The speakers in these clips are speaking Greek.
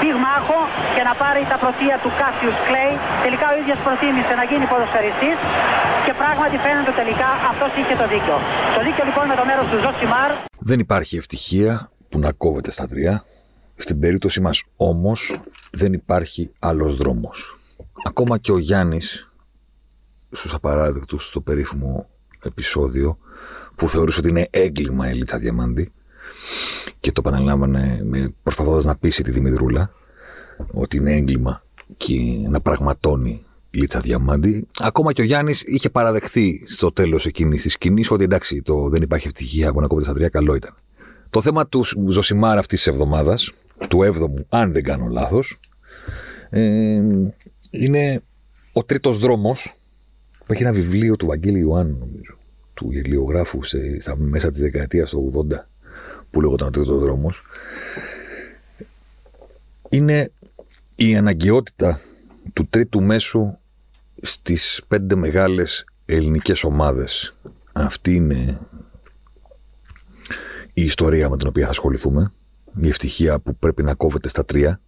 πυγμάχο και να πάρει τα πρωτεία του Κάσιους Κλέη. Τελικά ο ίδιος προτίμησε να γίνει ποδοσφαιριστής και πράγματι φαίνεται τελικά αυτός είχε το δίκιο. Το δίκιο λοιπόν με το μέρος του Ζοσιμάρ. Δεν υπάρχει ευτυχία που να κόβεται στα τρία. Στην περίπτωση μας όμως δεν υπάρχει άλλος δρόμος. Ακόμα και ο Γιάννης στους Απαράδεκτους στο περίφημο επεισόδιο που θεωρούσε ότι είναι έγκλημα η Λίτσα Διαμάντη και το επαναλάμβανε προσπαθώντας να πείσει τη Δημητρούλα ότι είναι έγκλημα και να πραγματώνει Λίτσα Διαμάντη. Ακόμα και ο Γιάννης είχε παραδεχθεί στο τέλος εκείνης της σκηνής ότι εντάξει, το δεν υπάρχει ευτυχία που να κόβεται στα τρία, καλό ήταν. Το θέμα τους Ζωσιμάρα αυτής της εβδομάδας, του 7ου, αν δεν κάνω λάθος, ε, είναι ο τρίτος δρόμος που έχει ένα βιβλίο του Βαγγέλη Ιωάννου, νομίζω, του γελιογράφου σε, στα μέσα της δεκαετίας του 80, που λέγονταν ο τρίτο δρόμος. Είναι η αναγκαιότητα του τρίτου μέσου στις πέντε μεγάλες ελληνικές ομάδες. Αυτή είναι η ιστορία με την οποία θα ασχοληθούμε. Η ευτυχία που πρέπει να κόβεται στα τρία,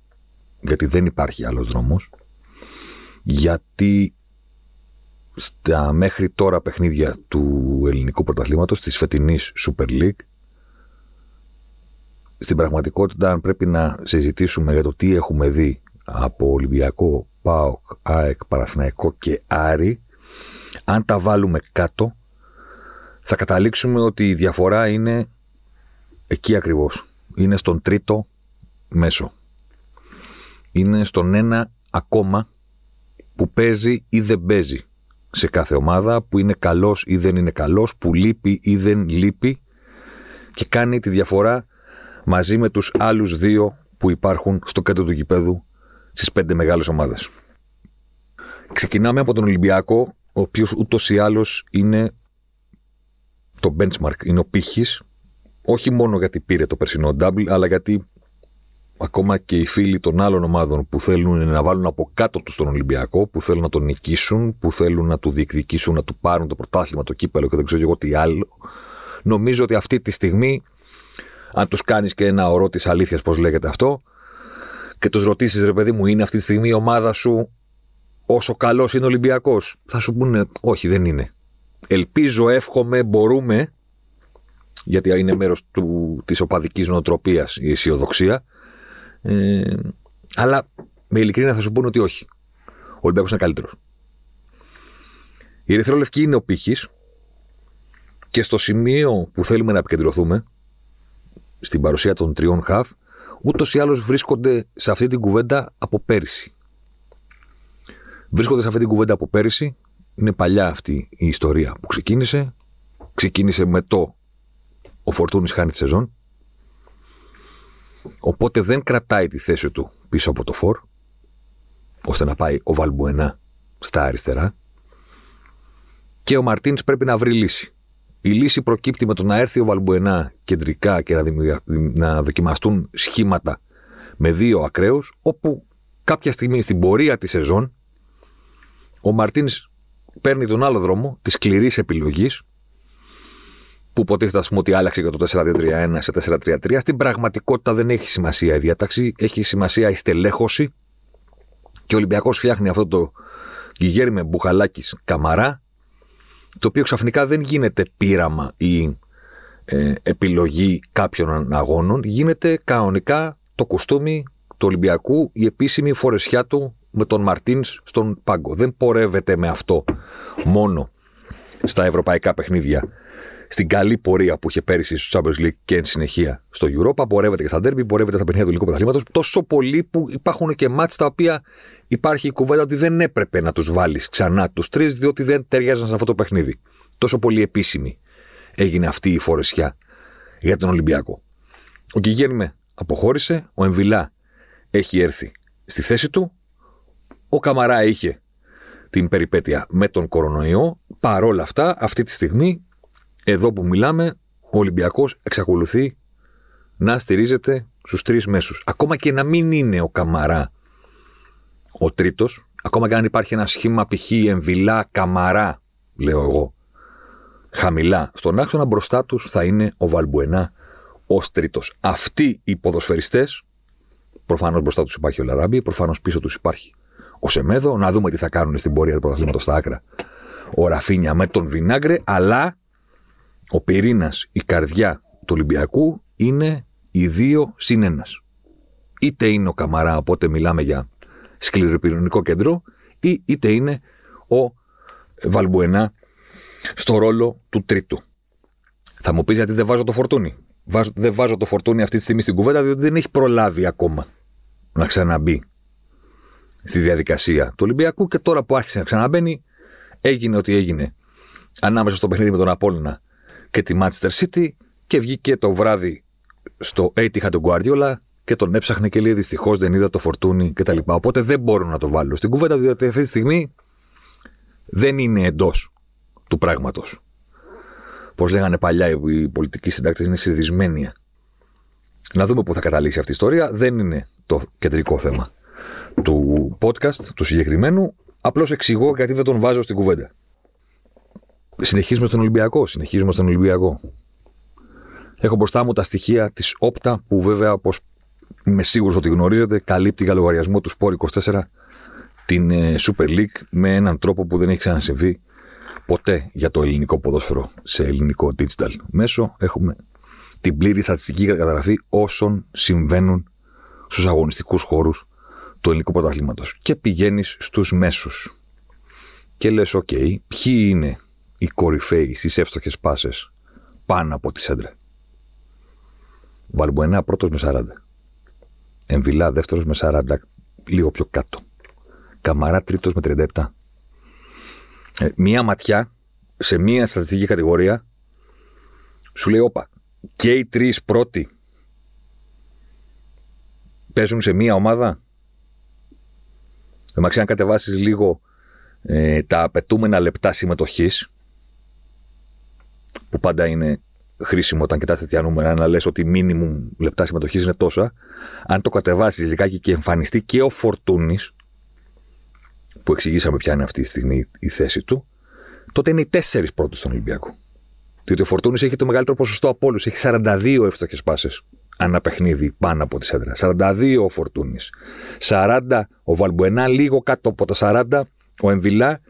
γιατί δεν υπάρχει άλλος δρόμος. Γιατί στα μέχρι τώρα παιχνίδια του ελληνικού πρωταθλήματος, της φετινής Super League, στην πραγματικότητα αν πρέπει να συζητήσουμε για το τι έχουμε δει από Ολυμπιακό, ΠΑΟΚ, ΑΕΚ, Παραθυναϊκό και Άρη, αν τα βάλουμε κάτω, θα καταλήξουμε ότι η διαφορά είναι εκεί ακριβώς. Είναι στον τρίτο μέσο. Είναι στον ένα ακόμα που παίζει ή δεν παίζει σε κάθε ομάδα, που είναι καλός ή δεν είναι καλός, που λείπει ή δεν λείπει και κάνει τη διαφορά μαζί με τους άλλους δύο που υπάρχουν στο κέντρο του γηπέδου στις πέντε μεγάλες ομάδες. Ξεκινάμε από τον Ολυμπιακό, ο οποίος ούτως ή άλλως είναι το benchmark, είναι ο πύχης, όχι μόνο γιατί πήρε το περσινό double, αλλά γιατί ακόμα και οι φίλοι των άλλων ομάδων που θέλουν να βάλουν από κάτω τους τον Ολυμπιακό, που θέλουν να τον νικήσουν, που θέλουν να του διεκδικήσουν, να του πάρουν το πρωτάθλημα, το κύπελο και δεν ξέρω εγώ τι άλλο. Νομίζω ότι αυτή τη στιγμή, αν τους κάνεις και ένα ορό της αλήθειας, πώς λέγεται αυτό, και τους ρωτήσεις, ρε παιδί μου, είναι αυτή τη στιγμή η ομάδα σου όσο καλός είναι ο Ολυμπιακός, θα σου πούνε, Όχι, δεν είναι. Ελπίζω, εύχομαι, μπορούμε, γιατί είναι μέρος της οπαδικής νοοτροπίας η αισιοδοξία. Ε, αλλά με ειλικρίνεια θα σου πούνε ότι όχι. Ο Ολυμπιακός είναι καλύτερος. Η Ερυθρόλευκη είναι ο πύχης και στο σημείο που θέλουμε να επικεντρωθούμε, στην παρουσία των τριών χαφ, ούτως ή άλλως βρίσκονται σε αυτή την κουβέντα από πέρυσι. Βρίσκονται σε αυτή την κουβέντα από πέρυσι. Είναι παλιά αυτή η ιστορία που ξεκίνησε. Ξεκίνησε με το ο Φορτούνης χάνει τη σεζόν. Οπότε δεν κρατάει τη θέση του πίσω από το φορ, ώστε να πάει ο Βαλμπουενά στα αριστερά. Και ο Μαρτίνς πρέπει να βρει λύση. Η λύση προκύπτει με το να έρθει ο Βαλμπουενά κεντρικά και να, να δοκιμαστούν σχήματα με δύο ακραίους, όπου κάποια στιγμή στην πορεία της σεζόν ο Μαρτίνς παίρνει τον άλλο δρόμο της σκληρής επιλογής, που υποτίθεται πούμε ότι άλλαξε για το 4-2-3-1 σε 4-3-3. Στην πραγματικότητα δεν έχει σημασία η διάταξη, έχει σημασία η στελέχωση. Και ο Ολυμπιακός φτιάχνει αυτό το Γιγέρι μπουχαλάκι καμαρά, το οποίο ξαφνικά δεν γίνεται πείραμα ή ε, επιλογή κάποιων αγώνων, γίνεται κανονικά το κουστούμι του Ολυμπιακού, η επίσημη φορεσιά του με τον Μαρτίνς στον πάγκο. Δεν πορεύεται με αυτό μόνο στα ευρωπαϊκά παιχνίδια, στην καλή πορεία που είχε πέρυσι στο Champions League και εν συνεχεία στο Europa, πορεύεται και στα Derby, πορεύεται στα παιχνίδια του ελληνικού πρωταθλήματος. Τόσο πολύ που υπάρχουν και μάτς τα οποία υπάρχει η κουβέντα ότι δεν έπρεπε να τους βάλεις ξανά τους τρεις, διότι δεν ταιριάζαν σε αυτό το παιχνίδι. Τόσο πολύ επίσημη έγινε αυτή η φορεσιά για τον Ολυμπιακό. Ο Κιγέρμε αποχώρησε, ο Εμβιλά έχει έρθει στη θέση του, ο Καμαρά είχε την περιπέτεια με τον κορονοϊό. Παρόλα αυτά, αυτή τη στιγμή, εδώ που μιλάμε, ο Ολυμπιακός εξακολουθεί να στηρίζεται στους τρεις μέσους. Ακόμα και να μην είναι ο Καμαρά ο τρίτος, ακόμα και αν υπάρχει ένα σχήμα π.χ. εμβυλά Καμαρά, λέω εγώ, χαμηλά στον άξονα μπροστά τους θα είναι ο Βαλμπουενά ως τρίτος. Αυτοί οι ποδοσφαιριστές, προφανώς μπροστά τους υπάρχει ο Λαράμπη, προφανώς πίσω τους υπάρχει ο Σεμέδο, να δούμε τι θα κάνουν στην πορεία του πρωταθλήματος στα άκρα ο Ραφίνια με τον Βινάγκρε, αλλά ο πυρήνας, η καρδιά του Ολυμπιακού είναι οι δύο συν ένας. Είτε είναι ο Καμαρά, οπότε μιλάμε για σκληροπυρηνικό κέντρο, ή είτε είναι ο Βαλμπουενά στο ρόλο του τρίτου. Θα μου πεις γιατί δεν βάζω το φορτούνι. Δεν βάζω το φορτούνι αυτή τη στιγμή στην κουβέντα, διότι δεν έχει προλάβει ακόμα να ξαναμπεί στη διαδικασία του Ολυμπιακού και τώρα που άρχισε να ξαναμπαίνει, έγινε ό,τι έγινε ανάμεσα στο παιχνίδι με τον Απόλυνα και τη Manchester City και βγήκε το βράδυ στο Etihad του Guardiola και τον έψαχνε και λέει δυστυχώς δεν είδα το φορτούνι κτλ. Οπότε δεν μπορώ να το βάλω στην κουβέντα διότι αυτή τη στιγμή δεν είναι εντός του πράγματος. Πώς λέγανε παλιά οι πολιτικοί συντάκτες, είναι συνδυσμένοι. Να δούμε πού θα καταλήξει αυτή η ιστορία. Δεν είναι το κεντρικό θέμα του podcast, του συγκεκριμένου. Απλώς εξηγώ γιατί δεν τον βάζω στην κουβέντα. Συνεχίζουμε στον Ολυμπιακό. Συνεχίζουμε στον Ολυμπιακό. Έχω μπροστά μου τα στοιχεία της Όπτα, που βέβαια, όπως είμαι σίγουρος ότι γνωρίζετε, καλύπτει για λογαριασμό του Sport 24 την ε, Super League με έναν τρόπο που δεν έχει ξανασυμβεί ποτέ για το ελληνικό ποδόσφαιρο σε ελληνικό digital μέσο. Έχουμε την πλήρη στατιστική καταγραφή όσων συμβαίνουν στους αγωνιστικούς χώρους του ελληνικού πρωταθλήματος. Και πηγαίνεις στους μέσους. Και λες, OK, ποιοι είναι οι κορυφαίοι στις εύστοχες πάσες πάνω από τη σέντρα. Βαλμποενά πρώτος με 40. Εμβιλά δεύτερος με 40, λίγο πιο κάτω. Καμαρά τρίτος με 37. Ε, μία ματιά σε μία στατιστική κατηγορία σου λέει, όπα, και οι τρεις πρώτοι παίζουν σε μία ομάδα. Δεν αν κατεβάσεις λίγο ε, τα απαιτούμενα λεπτά συμμετοχής, που πάντα είναι χρήσιμο όταν κοιτάς τέτοια νούμερα να λες ότι μίνιμουμ λεπτά συμμετοχής είναι τόσα. Αν το κατεβάσεις λιγάκι και εμφανιστεί και ο Φορτούνης, που εξηγήσαμε ποια είναι αυτή τη στιγμή η θέση του, τότε είναι οι τέσσερις πρώτοι στον Ολυμπιακό. Διότι ο Φορτούνης έχει το μεγαλύτερο ποσοστό από όλους. Έχει 42 εύστοχες πάσες ανά παιχνίδι πάνω από τη σέντρα. 42 ο Φορτούνης. 40 ο Βαλμπουενά, λίγο κάτω από τα 40 ο Εμβιλά.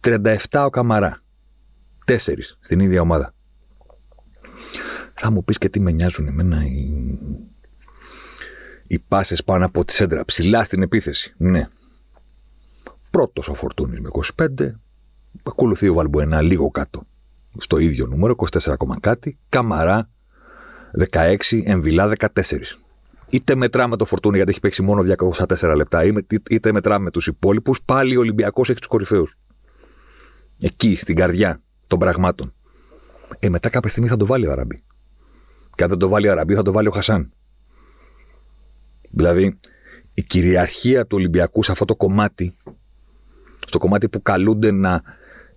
37 ο Καμαρά. Τέσσερις στην ίδια ομάδα. Θα μου πεις και τι με νοιάζουν εμένα οι, οι πάσες πάνω από τη σέντρα. Ψηλά στην επίθεση. Ναι. Πρώτος ο Φορτούνης με 25. Ακολουθεί ο Βαλμπουενά λίγο κάτω. Στο ίδιο νούμερο, 24 ακόμα κάτι. Καμαρά 16, Εμβιλά 14. Είτε μετράμε το φορτούνι γιατί έχει παίξει μόνο 204 λεπτά, είτε μετράμε τους υπόλοιπους, πάλι ο Ολυμπιακός έχει τους κορυφαίους. Εκεί, στην καρδιά των πραγμάτων. Ε, μετά κάποια στιγμή θα το βάλει ο Αραμπί. Και αν δεν το βάλει ο Αραμπί, θα το βάλει ο Χασάν. Δηλαδή, η κυριαρχία του Ολυμπιακού σε αυτό το κομμάτι, στο κομμάτι που καλούνται να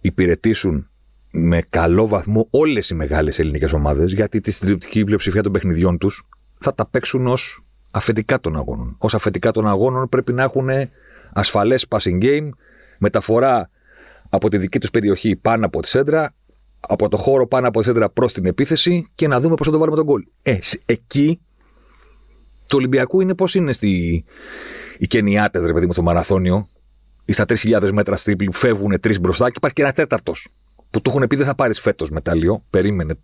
υπηρετήσουν με καλό βαθμό όλες οι μεγάλες ελληνικές ομάδες, γιατί τη συντριπτική πλειοψηφία των παιχνιδιών τους θα τα παίξουν ως αφεντικά των αγώνων. Ω αφεντικά των αγώνων πρέπει να έχουν ασφαλές passing game, μεταφορά από τη δική τους περιοχή πάνω από τη σέντρα, από το χώρο πάνω από τη σέντρα προς την επίθεση και να δούμε πώς θα το βάλουμε τον γκολ. Ε, εκεί το Ολυμπιακού είναι πώς είναι στη... οι Κενιάτες, ρε παιδί μου, στο μαραθώνιο, ή στα 3.000 μέτρα στρίπλη που φεύγουν τρεις μπροστά και υπάρχει και ένα τέταρτος που του έχουν πει δεν θα πάρεις φέτος μετάλλιο. Περίμενε.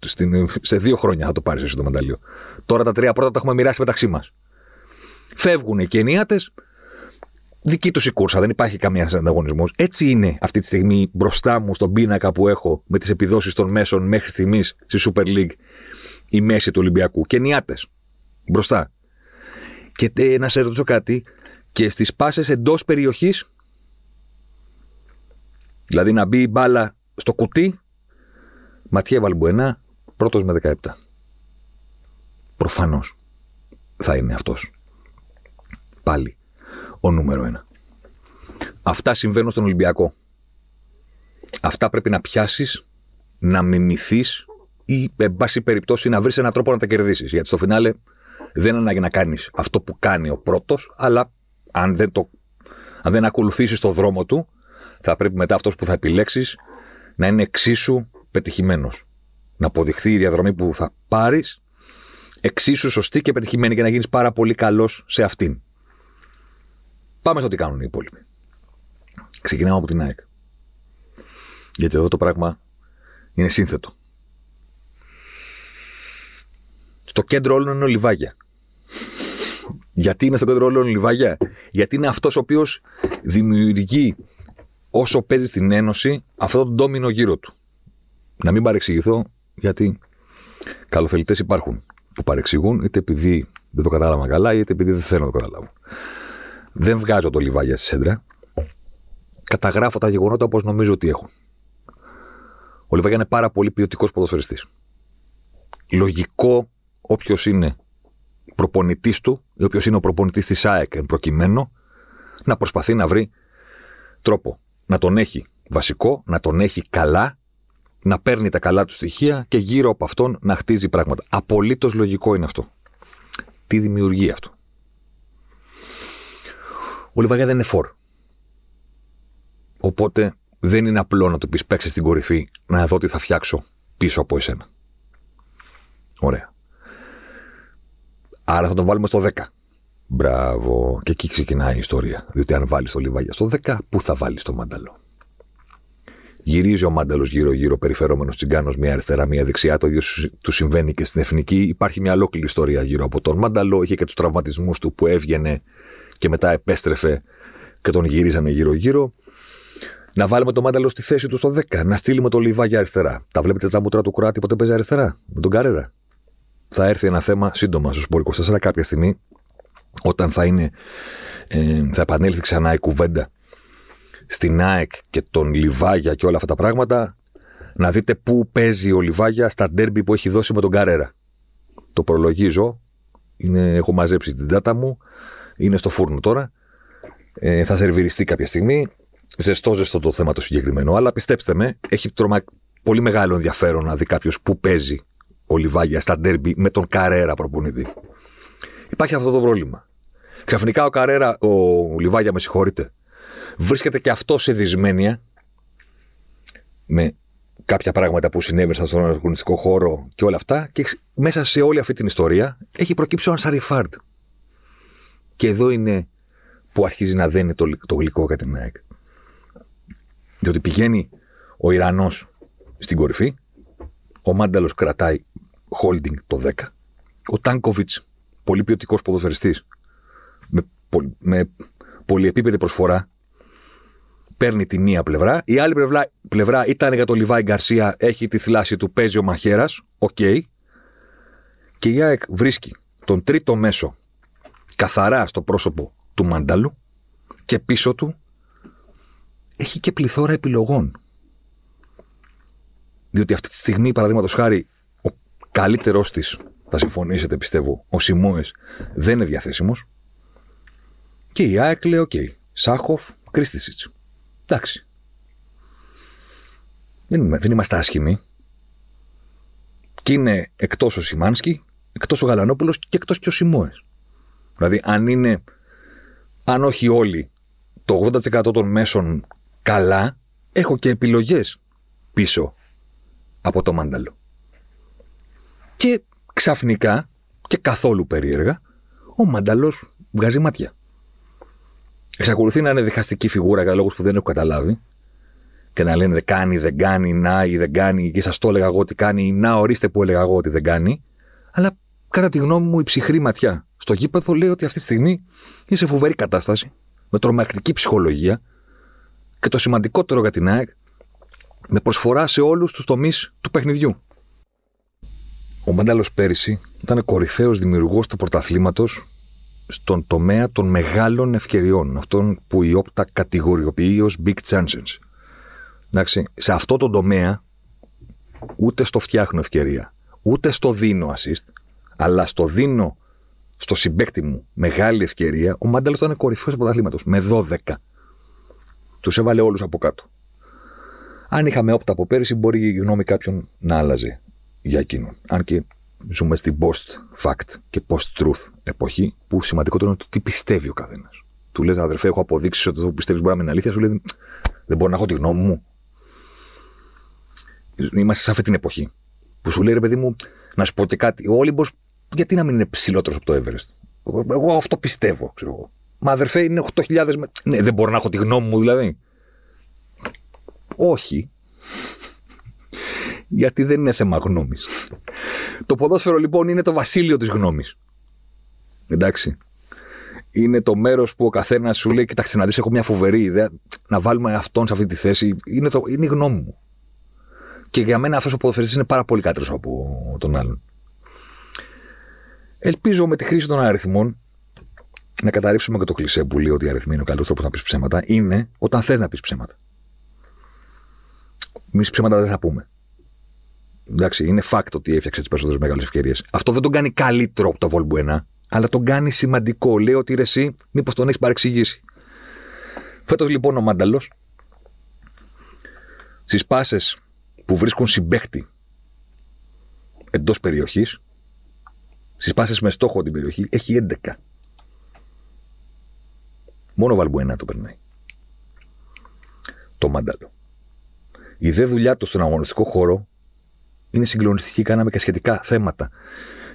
σε δύο χρόνια θα το πάρεις εσύ το μετάλλιο. Τώρα τα τρία πρώτα τα έχουμε μοιράσει μεταξύ μας. Φεύγουν οι Κενιάτες. Δική τους η κούρσα, δεν υπάρχει καμίας ανταγωνισμός. Έτσι είναι αυτή τη στιγμή μπροστά μου στον πίνακα που έχω με τις επιδόσεις των μέσων μέχρι στιγμής στη Super League η μέση του Ολυμπιακού. Κενιάτες. Μπροστά. Και ε, να σε ρωτήσω κάτι, και στις πάσες εντός περιοχής, δηλαδή να μπει η μπάλα στο κουτί, Ματιέ Βαλμπουενά, πρώτος με 17. Προφανώς θα είναι αυτός. Πάλι ο νούμερο ένα. Αυτά συμβαίνουν στον Ολυμπιακό. Αυτά πρέπει να πιάσεις, να μιμηθείς ή, εν πάση περιπτώσει, να βρεις έναν τρόπο να τα κερδίσεις. Γιατί στο φινάλε δεν ανάγκη να κάνεις αυτό που κάνει ο πρώτος, αλλά αν δεν, το, αν δεν ακολουθήσεις το δρόμο του, θα πρέπει μετά αυτός που θα επιλέξεις να είναι εξίσου πετυχημένος. Να αποδειχθεί η διαδρομή που θα πάρεις εξίσου σωστή και πετυχημένη και να γίνεις πάρα πολύ καλός σε αυτήν. Πάμε στο τι κάνουν οι υπόλοιποι. Ξεκινάμε από την ΑΕΚ. Γιατί εδώ το πράγμα είναι σύνθετο. Στο κέντρο όλων είναι ο Λιβάγια. Γιατί είναι στο κέντρο όλων ο Λιβάγια; Γιατί είναι αυτός ο οποίος δημιουργεί όσο παίζει στην Ένωση αυτό το ντόμινο γύρω του. Να μην παρεξηγηθώ, γιατί καλοθελητές υπάρχουν που παρεξηγούν, είτε επειδή δεν το κατάλαβαν καλά, είτε επειδή δεν θέλουν να το καταλάβουν. Δεν βγάζω το Λιβάγια στη σέντρα. Καταγράφω τα γεγονότα όπως νομίζω ότι έχουν. Ο Λιβάγια είναι πάρα πολύ ποιοτικός ποδοσφαιριστής. Λογικό όποιος είναι προπονητής του, ή όποιος είναι ο προπονητής της ΑΕΚ εν προκειμένου, να προσπαθεί να βρει τρόπο να τον έχει βασικό, να τον έχει καλά, να παίρνει τα καλά του στοιχεία και γύρω από αυτόν να χτίζει πράγματα. Απολύτως λογικό είναι αυτό. Τι δημιουργεί αυτό; Ο Λιβαγιά δεν είναι φόρ. Οπότε δεν είναι απλό να του πεις παίξει στην κορυφή να δω τι θα φτιάξω πίσω από εσένα. Ωραία. Άρα θα τον βάλουμε στο 10. Μπράβο. Και εκεί ξεκινάει η ιστορία. Διότι αν βάλεις το Λιβάγια στο 10, πού θα βάλεις το μάνταλο; Γυρίζει ο μάνταλος γύρω-γύρω, περιφερόμενος τσιγκάνος, μία αριστερά, μία δεξιά. Το ίδιο του συμβαίνει και στην εθνική. Υπάρχει μια ολόκληρη ιστορία γύρω από τον μάνταλο. Είχε και τους τραυματισμούς του που έβγαινε και μετά επέστρεφε και τον γυρίζανε γύρω-γύρω. Να βάλουμε τον μάνταλο στη θέση του στο 10. Να στείλουμε το Λιβάγια αριστερά. Τα βλέπετε τα μούτρα του Κράτη ποτέ παίζει αριστερά. Με τον Καρέρα. Θα έρθει ένα θέμα σύντομα στο Σπορ 24 κάποια στιγμή όταν θα είναι, ε, θα επανέλθει ξανά η κουβέντα στην ΑΕΚ και τον Λιβάγια και όλα αυτά τα πράγματα, να δείτε πού παίζει ο Λιβάγια στα ντέρμπι που έχει δώσει με τον Καρέρα. Το προλογίζω. Είναι, έχω μαζέψει την data μου. Είναι στο φούρνο τώρα. Ε, θα σερβιριστεί κάποια στιγμή. Ζεστό, ζεστό το θέμα το συγκεκριμένο. Αλλά πιστέψτε με, έχει τρομα... πολύ μεγάλο ενδιαφέρον να δει κάποιος πού παίζει ο Λιβάγια στα ντέρμπι με τον Καρέρα προπονητή. Υπάρχει αυτό το πρόβλημα. Ξαφνικά ο Καρέρα, ο Λιβάγια, με συγχωρείτε, βρίσκεται και αυτό σε δυσμένεια με κάποια πράγματα που συνέβησαν στον αγωνιστικό χώρο και όλα αυτά. Και μέσα σε όλη αυτή την ιστορία έχει προκύψει ο Ανσαριφάρντ. Και εδώ είναι που αρχίζει να δένει το, το γλυκό για την ΑΕΚ. Διότι πηγαίνει ο Ιρανός στην κορυφή, ο Μάνταλος κρατάει holding το 10, ο Τάνκοβιτς, πολύ ποιοτικός ποδοσφαιριστής, με, με πολυεπίπεδη προσφορά, παίρνει τη μία πλευρά. Η άλλη πλευρά, πλευρά ήταν για τον Λιβάι Γκαρσία, έχει τη θλάση του, παίζει ο Μαχαίρας, οκ. Και η ΑΕΚ βρίσκει τον τρίτο μέσο καθαρά στο πρόσωπο του Μάνταλου και πίσω του έχει και πληθώρα επιλογών. Διότι αυτή τη στιγμή, παραδείγματος χάρη, ο καλύτερός της, θα συμφωνήσετε πιστεύω, ο Σιμόες δεν είναι διαθέσιμος. Και η ΑΕΚ λέει: Οκ, Σάκχοφ, Κρίστισιτς. Εντάξει. Δεν, δεν είμαστε άσχημοι. Και είναι εκτός ο Σιμάνσκι, εκτός ο Γαλανόπουλος και εκτός και ο Σιμόες. Δηλαδή, αν είναι, αν όχι όλοι, το 80% των μέσων καλά, έχω και επιλογές πίσω από τον Μάνταλο. Και ξαφνικά και καθόλου περίεργα, ο μάνταλος βγάζει μάτια. Εξακολουθεί να είναι διχαστική φιγούρα για λόγους που δεν έχω καταλάβει. Και να λένε δεν κάνει, δεν κάνει, να ή δεν κάνει, και σας το έλεγα εγώ ότι κάνει, να ορίστε που έλεγα εγώ ότι δεν κάνει. Αλλά κατά τη γνώμη μου η ψυχρή ματιά στο γήπεδο λέει ότι αυτή τη στιγμή είναι σε φοβερή κατάσταση, με τρομακτική ψυχολογία και το σημαντικότερο για την ΑΕΚ, με προσφορά σε όλους τους τομείς του παιχνιδιού. Ο Μάνταλος πέρυσι ήταν κορυφαίος δημιουργός του πρωταθλήματος στον τομέα των μεγάλων ευκαιριών, αυτών που η όπτα κατηγοριοποιεί ως big chances. Εντάξει, σε αυτό το τομέα ούτε στο φτιάχνω ευκαιρία, ούτε στο δίνω assist, αλλά στο δίνω στο συμπέκτη μου μεγάλη ευκαιρία, ο Μάνταλος ήταν κορυφαίος του πρωταθλήματο με 12. Τους έβαλε όλους από κάτω. Αν είχαμε όπτα από πέρυσι, μπορεί η γνώμη κάποιον να άλλαζε για εκείνον. Αν και ζούμε στην post-fact και post-truth εποχή, που σημαντικότερο είναι το τι πιστεύει ο καθένας. Του λες, αδερφέ, έχω αποδείξεις ότι αυτό που πιστεύεις μπορεί να είναι αλήθεια. Σου λέει, δεν μπορώ να έχω τη γνώμη μου. Είμαστε σε αυτή την εποχή. Που σου λέει, ρε παιδί μου, να σου πω και κάτι. Ο Όλυμπο, γιατί να μην είναι ψηλότερος από το Everest; Εγώ αυτό πιστεύω, ξέρω εγώ. Μα αδερφέ είναι 8.000 με... Ναι, δεν μπορώ να έχω τη γνώμη μου δηλαδή. Όχι. Γιατί δεν είναι θέμα γνώμης. Το ποδόσφαιρο λοιπόν είναι το βασίλειο της γνώμης. Εντάξει. Είναι το μέρος που ο καθένας σου λέει: Κοιτάξτε, να δεις, έχω μια φοβερή ιδέα. Να βάλουμε αυτόν σε αυτή τη θέση. Είναι, το, είναι η γνώμη μου. Και για μένα αυτός ο ποδοσφαιριστής είναι πάρα πολύ καλύτερος από τον άλλον. Ελπίζω με τη χρήση των αριθμών να καταρρύψουμε και το κλισέ που λέει ότι οι αριθμοί είναι ο καλύτερος τρόπος να πεις ψέματα. Είναι όταν θες να πεις ψέματα. Εμεί ψέματα δεν θα πούμε. Εντάξει, είναι fact ότι έφτιαξε τις περισσότερες μεγάλες ευκαιρίες. Αυτό δεν τον κάνει καλύτερο από το Βολμπουένα, αλλά τον κάνει σημαντικό. Λέει ότι ρε, εσύ, μήπως τον έχεις παρεξηγήσει. Φέτος λοιπόν ο Μάνταλος στις πάσες που βρίσκουν συμπέχτη εντός περιοχής, στις πάσες με στόχο την περιοχή, έχει 11. Μόνο ο Βαλμπουένα το περνάει. Το Μάνταλο. Η δε δουλειά του στον αγωνιστικό χώρο είναι συγκλονιστική. Κάναμε και σχετικά θέματα.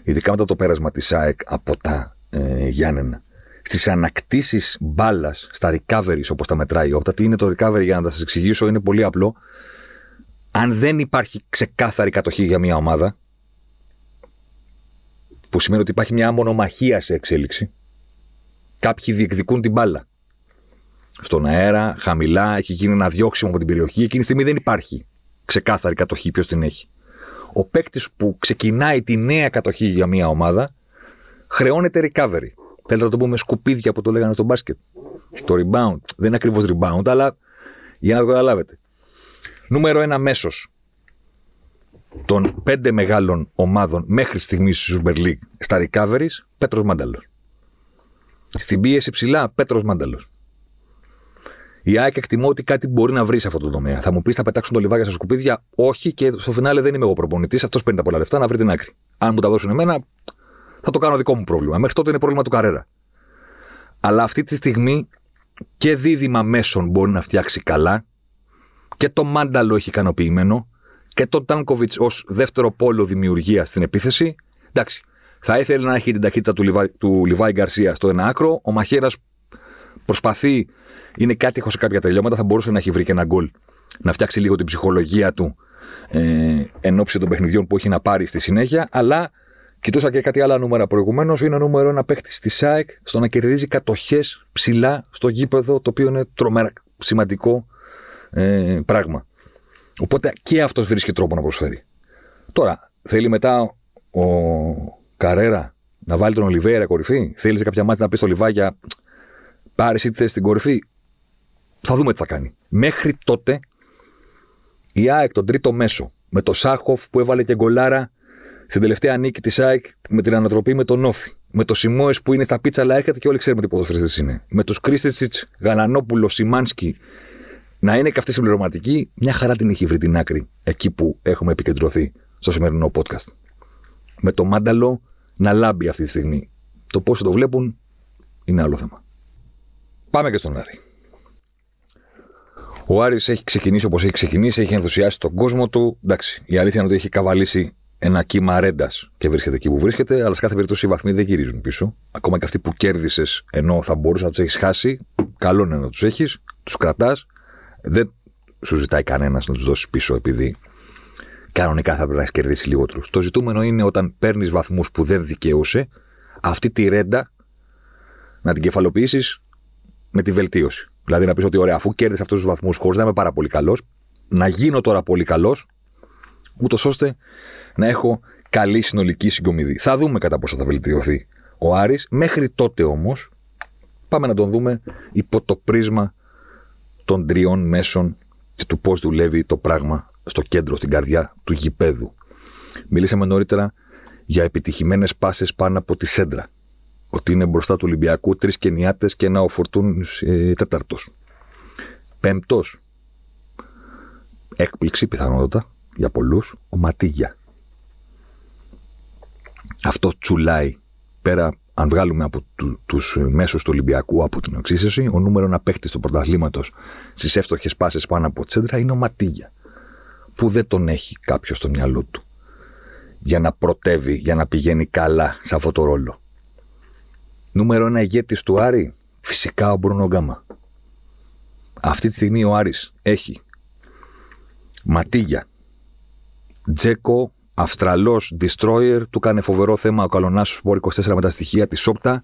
Ειδικά μετά το πέρασμα της ΑΕΚ από τα ε, Γιάννενα. Στις ανακτήσεις μπάλας, στα recoveries όπως τα μετράει όπτα. Τι είναι το recovery για να τα σας εξηγήσω, είναι πολύ απλό. Αν δεν υπάρχει ξεκάθαρη κατοχή για μια ομάδα, που σημαίνει ότι υπάρχει μια μονομαχία σε εξέλιξη, κάποιοι διεκδικούν την μπάλα. Στον αέρα, χαμηλά, έχει γίνει ένα διώξιμο από την περιοχή. Εκείνη τη στιγμή δεν υπάρχει ξεκάθαρη κατοχή ποιος την έχει ο παίκτης που ξεκινάει τη νέα κατοχή για μια ομάδα χρεώνεται recovery. Θέλετε να το πούμε σκουπίδια που το λέγανε στο μπάσκετ. Το rebound. Δεν είναι ακριβώς rebound, αλλά για να το καταλάβετε. Νούμερο ένα μέσος των πέντε μεγάλων ομάδων μέχρι στιγμής στη Super League στα recoveries, Πέτρος Μάνταλος. Στην πίεση ψηλά, Πέτρος Μάνταλος. Η ΑΕΚ εκτιμώ ότι κάτι μπορεί να βρει σε αυτό το τομέα. Θα μου πεις, θα πετάξουν το λιβάκι στα σκουπίδια; Όχι, και στο φινάλε δεν είμαι εγώ προπονητής. Αυτός παίρνει τα πολλά λεφτά να βρει την άκρη. Αν μου τα δώσουν εμένα, θα το κάνω δικό μου πρόβλημα. Μέχρι τότε είναι πρόβλημα του Καρέρα. Αλλά αυτή τη στιγμή και δίδυμα μέσων μπορεί να φτιάξει καλά και το Μάνταλο έχει ικανοποιημένο και το Τάνκοβιτς ως δεύτερο πόλο δημιουργίας στην επίθεση. Εντάξει, θα ήθελε να έχει την ταχύτητα του, Λιβάη, του Λιβάη Γκαρσία στο ένα άκρο. Ο Μαχαίρα προσπαθεί είναι κάτι έχω σε κάποια τελειώματα, θα μπορούσε να έχει βρει και ένα γκολ. Να φτιάξει λίγο την ψυχολογία του ε, εν ώψη των παιχνιδιών που έχει να πάρει στη συνέχεια. Αλλά κοιτούσα και κάτι άλλα νούμερα προηγουμένως. Είναι νούμερο ένα παίχτη στη ΣΑΕΚ στο να κερδίζει κατοχές ψηλά στο γήπεδο, το οποίο είναι τρομερά σημαντικό ε, πράγμα. Οπότε και αυτός βρίσκει τρόπο να προσφέρει. Τώρα, θέλει μετά ο Καρέρα να βάλει τον Ολιβέρα κορυφή; Θέλει σε κάποια μάτια να πει στο Λιβάγια πάρει ή θέση στην κορυφή. Θα δούμε τι θα κάνει. Μέχρι τότε η ΑΕΚ τον τρίτο μέσο με το Σάχοφ που έβαλε και γκολάρα στην τελευταία νίκη της ΑΕΚ με την ανατροπή με τον Όφη. Με το Σιμόες που είναι στα πίτσα, αλλά έρχεται και όλοι ξέρουμε τι ποδοσφαιριστές είναι. Με τους Κρίστετσιτ, Γανανόπουλο, Σιμάνσκι να είναι και αυτή συμπληρωματική, μια χαρά την έχει βρει την άκρη εκεί που έχουμε επικεντρωθεί στο σημερινό podcast. Με το μάνταλο να λάμπει αυτή τη στιγμή. Το πώς το βλέπουν είναι άλλο θέμα. Πάμε και στον Άρη. Ο Άρης έχει ξεκινήσει όπως έχει ξεκινήσει, έχει ενθουσιάσει τον κόσμο του. Εντάξει, η αλήθεια είναι ότι έχει καβαλήσει ένα κύμα ρέντας και βρίσκεται εκεί που βρίσκεται, αλλά σε κάθε περίπτωση οι βαθμοί δεν γυρίζουν πίσω. Ακόμα και αυτοί που κέρδισες ενώ θα μπορούσε να τους έχεις χάσει, καλό είναι να τους έχεις, τους κρατάς. Δεν σου ζητάει κανένας να τους δώσεις πίσω επειδή κανονικά θα πρέπει να έχεις κερδίσει λιγότερους. Το ζητούμενο είναι όταν παίρνεις βαθμούς που δεν δικαιούσε, αυτή τη ρέντα να την κεφαλοποιήσεις με τη βελτίωση. Δηλαδή να πεις ότι ωραία, αφού κέρδισε αυτούς τους βαθμούς χωρίς να είμαι πάρα πολύ καλός, να γίνω τώρα πολύ καλός, ούτως ώστε να έχω καλή συνολική συγκομιδή. Θα δούμε κατά πόσο θα βελτιωθεί ο Άρης. Μέχρι τότε όμως, πάμε να τον δούμε υπό το πρίσμα των τριών μέσων και του πώς δουλεύει το πράγμα στο κέντρο, στην καρδιά του γηπέδου. Μιλήσαμε νωρίτερα για επιτυχημένες πάσες πάνω από τη σέντρα ότι είναι μπροστά του Ολυμπιακού τρεις Κενιάτες και ένα ο Φορτούν ε, τέταρτος. Πέμπτος. Έκπληξη πιθανότατα για πολλούς. Ο Ματίγια. Αυτό τσουλάει πέρα, αν βγάλουμε από του τους μέσους του Ολυμπιακού από την οξύσεση, ο νούμερο ένα παίχτη του πρωταθλήματος στις εύστοχες πάσες πάνω από τσέντρα είναι ο Ματίγια. Που δεν τον έχει κάποιος στο μυαλό του για να πρωτεύει, για να πηγαίνει καλά σε αυτό το ρόλο. Νούμερο ένα ηγέτης του Άρη, φυσικά ο Μπρούνο Γκάμα. Αυτή τη στιγμή ο Άρης έχει Ματίγια, Τζέκο, Αυστραλός, Destroyer, του κάνει φοβερό θέμα ο Καλονάσο Σπορ 24 με τα στοιχεία της Όπτα.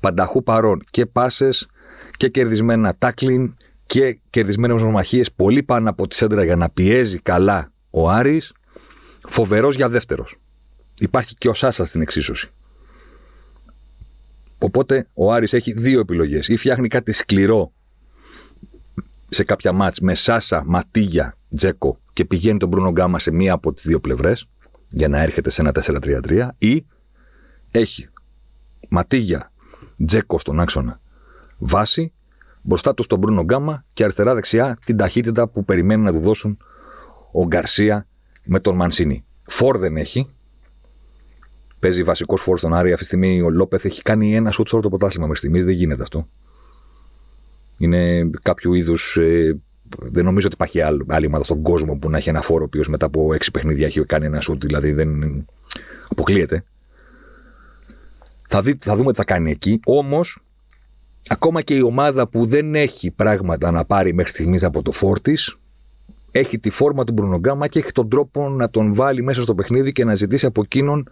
Πανταχού παρών και πάσες και κερδισμένα τάκλιν και κερδισμένες μονομαχίες πολύ πάνω από τη σέντρα για να πιέζει καλά ο Άρης. Φοβερός για δεύτερος. Υπάρχει και ο Σάσα στην εξίσωση. Οπότε ο Άρης έχει δύο επιλογές. Ή φτιάχνει κάτι σκληρό σε κάποια μάτς με Σάσα, Ματίγια, Τζέκο και πηγαίνει τον Μπρούνο Γκάμα σε μία από τις δύο πλευρές για να έρχεται σε ένα 4-3-3 ή έχει Ματίγια, Τζέκο στον άξονα βάση, μπροστά του στον Μπρούνο Γκάμα και αριστερά-δεξιά την ταχύτητα που περιμένουν να του δώσουν ο Γκαρσία με τον Μανσίνη. Φόρ δεν έχει. Παίζει βασικός φόρ στον Άρη. Αυτή τη στιγμή ο Λόπεθ έχει κάνει ένα σουτ σε όλο το πρωτάθλημα μέχρι στιγμής. Δεν γίνεται αυτό. Είναι κάποιο είδους. Ε, δεν νομίζω ότι υπάρχει άλλη ομάδα στον κόσμο που να έχει ένα φόρο ο οποίος μετά από έξι παιχνίδια έχει κάνει ένα σουτ. Δηλαδή δεν. Αποκλείεται. Θα, δει, θα δούμε τι θα κάνει εκεί. Όμως, ακόμα και η ομάδα που δεν έχει πράγματα να πάρει μέχρι στιγμής από το φόρ τη, έχει τη φόρμα του Μπρουνογκάμα και έχει τον τρόπο να τον βάλει μέσα στο παιχνίδι και να ζητήσει από εκείνον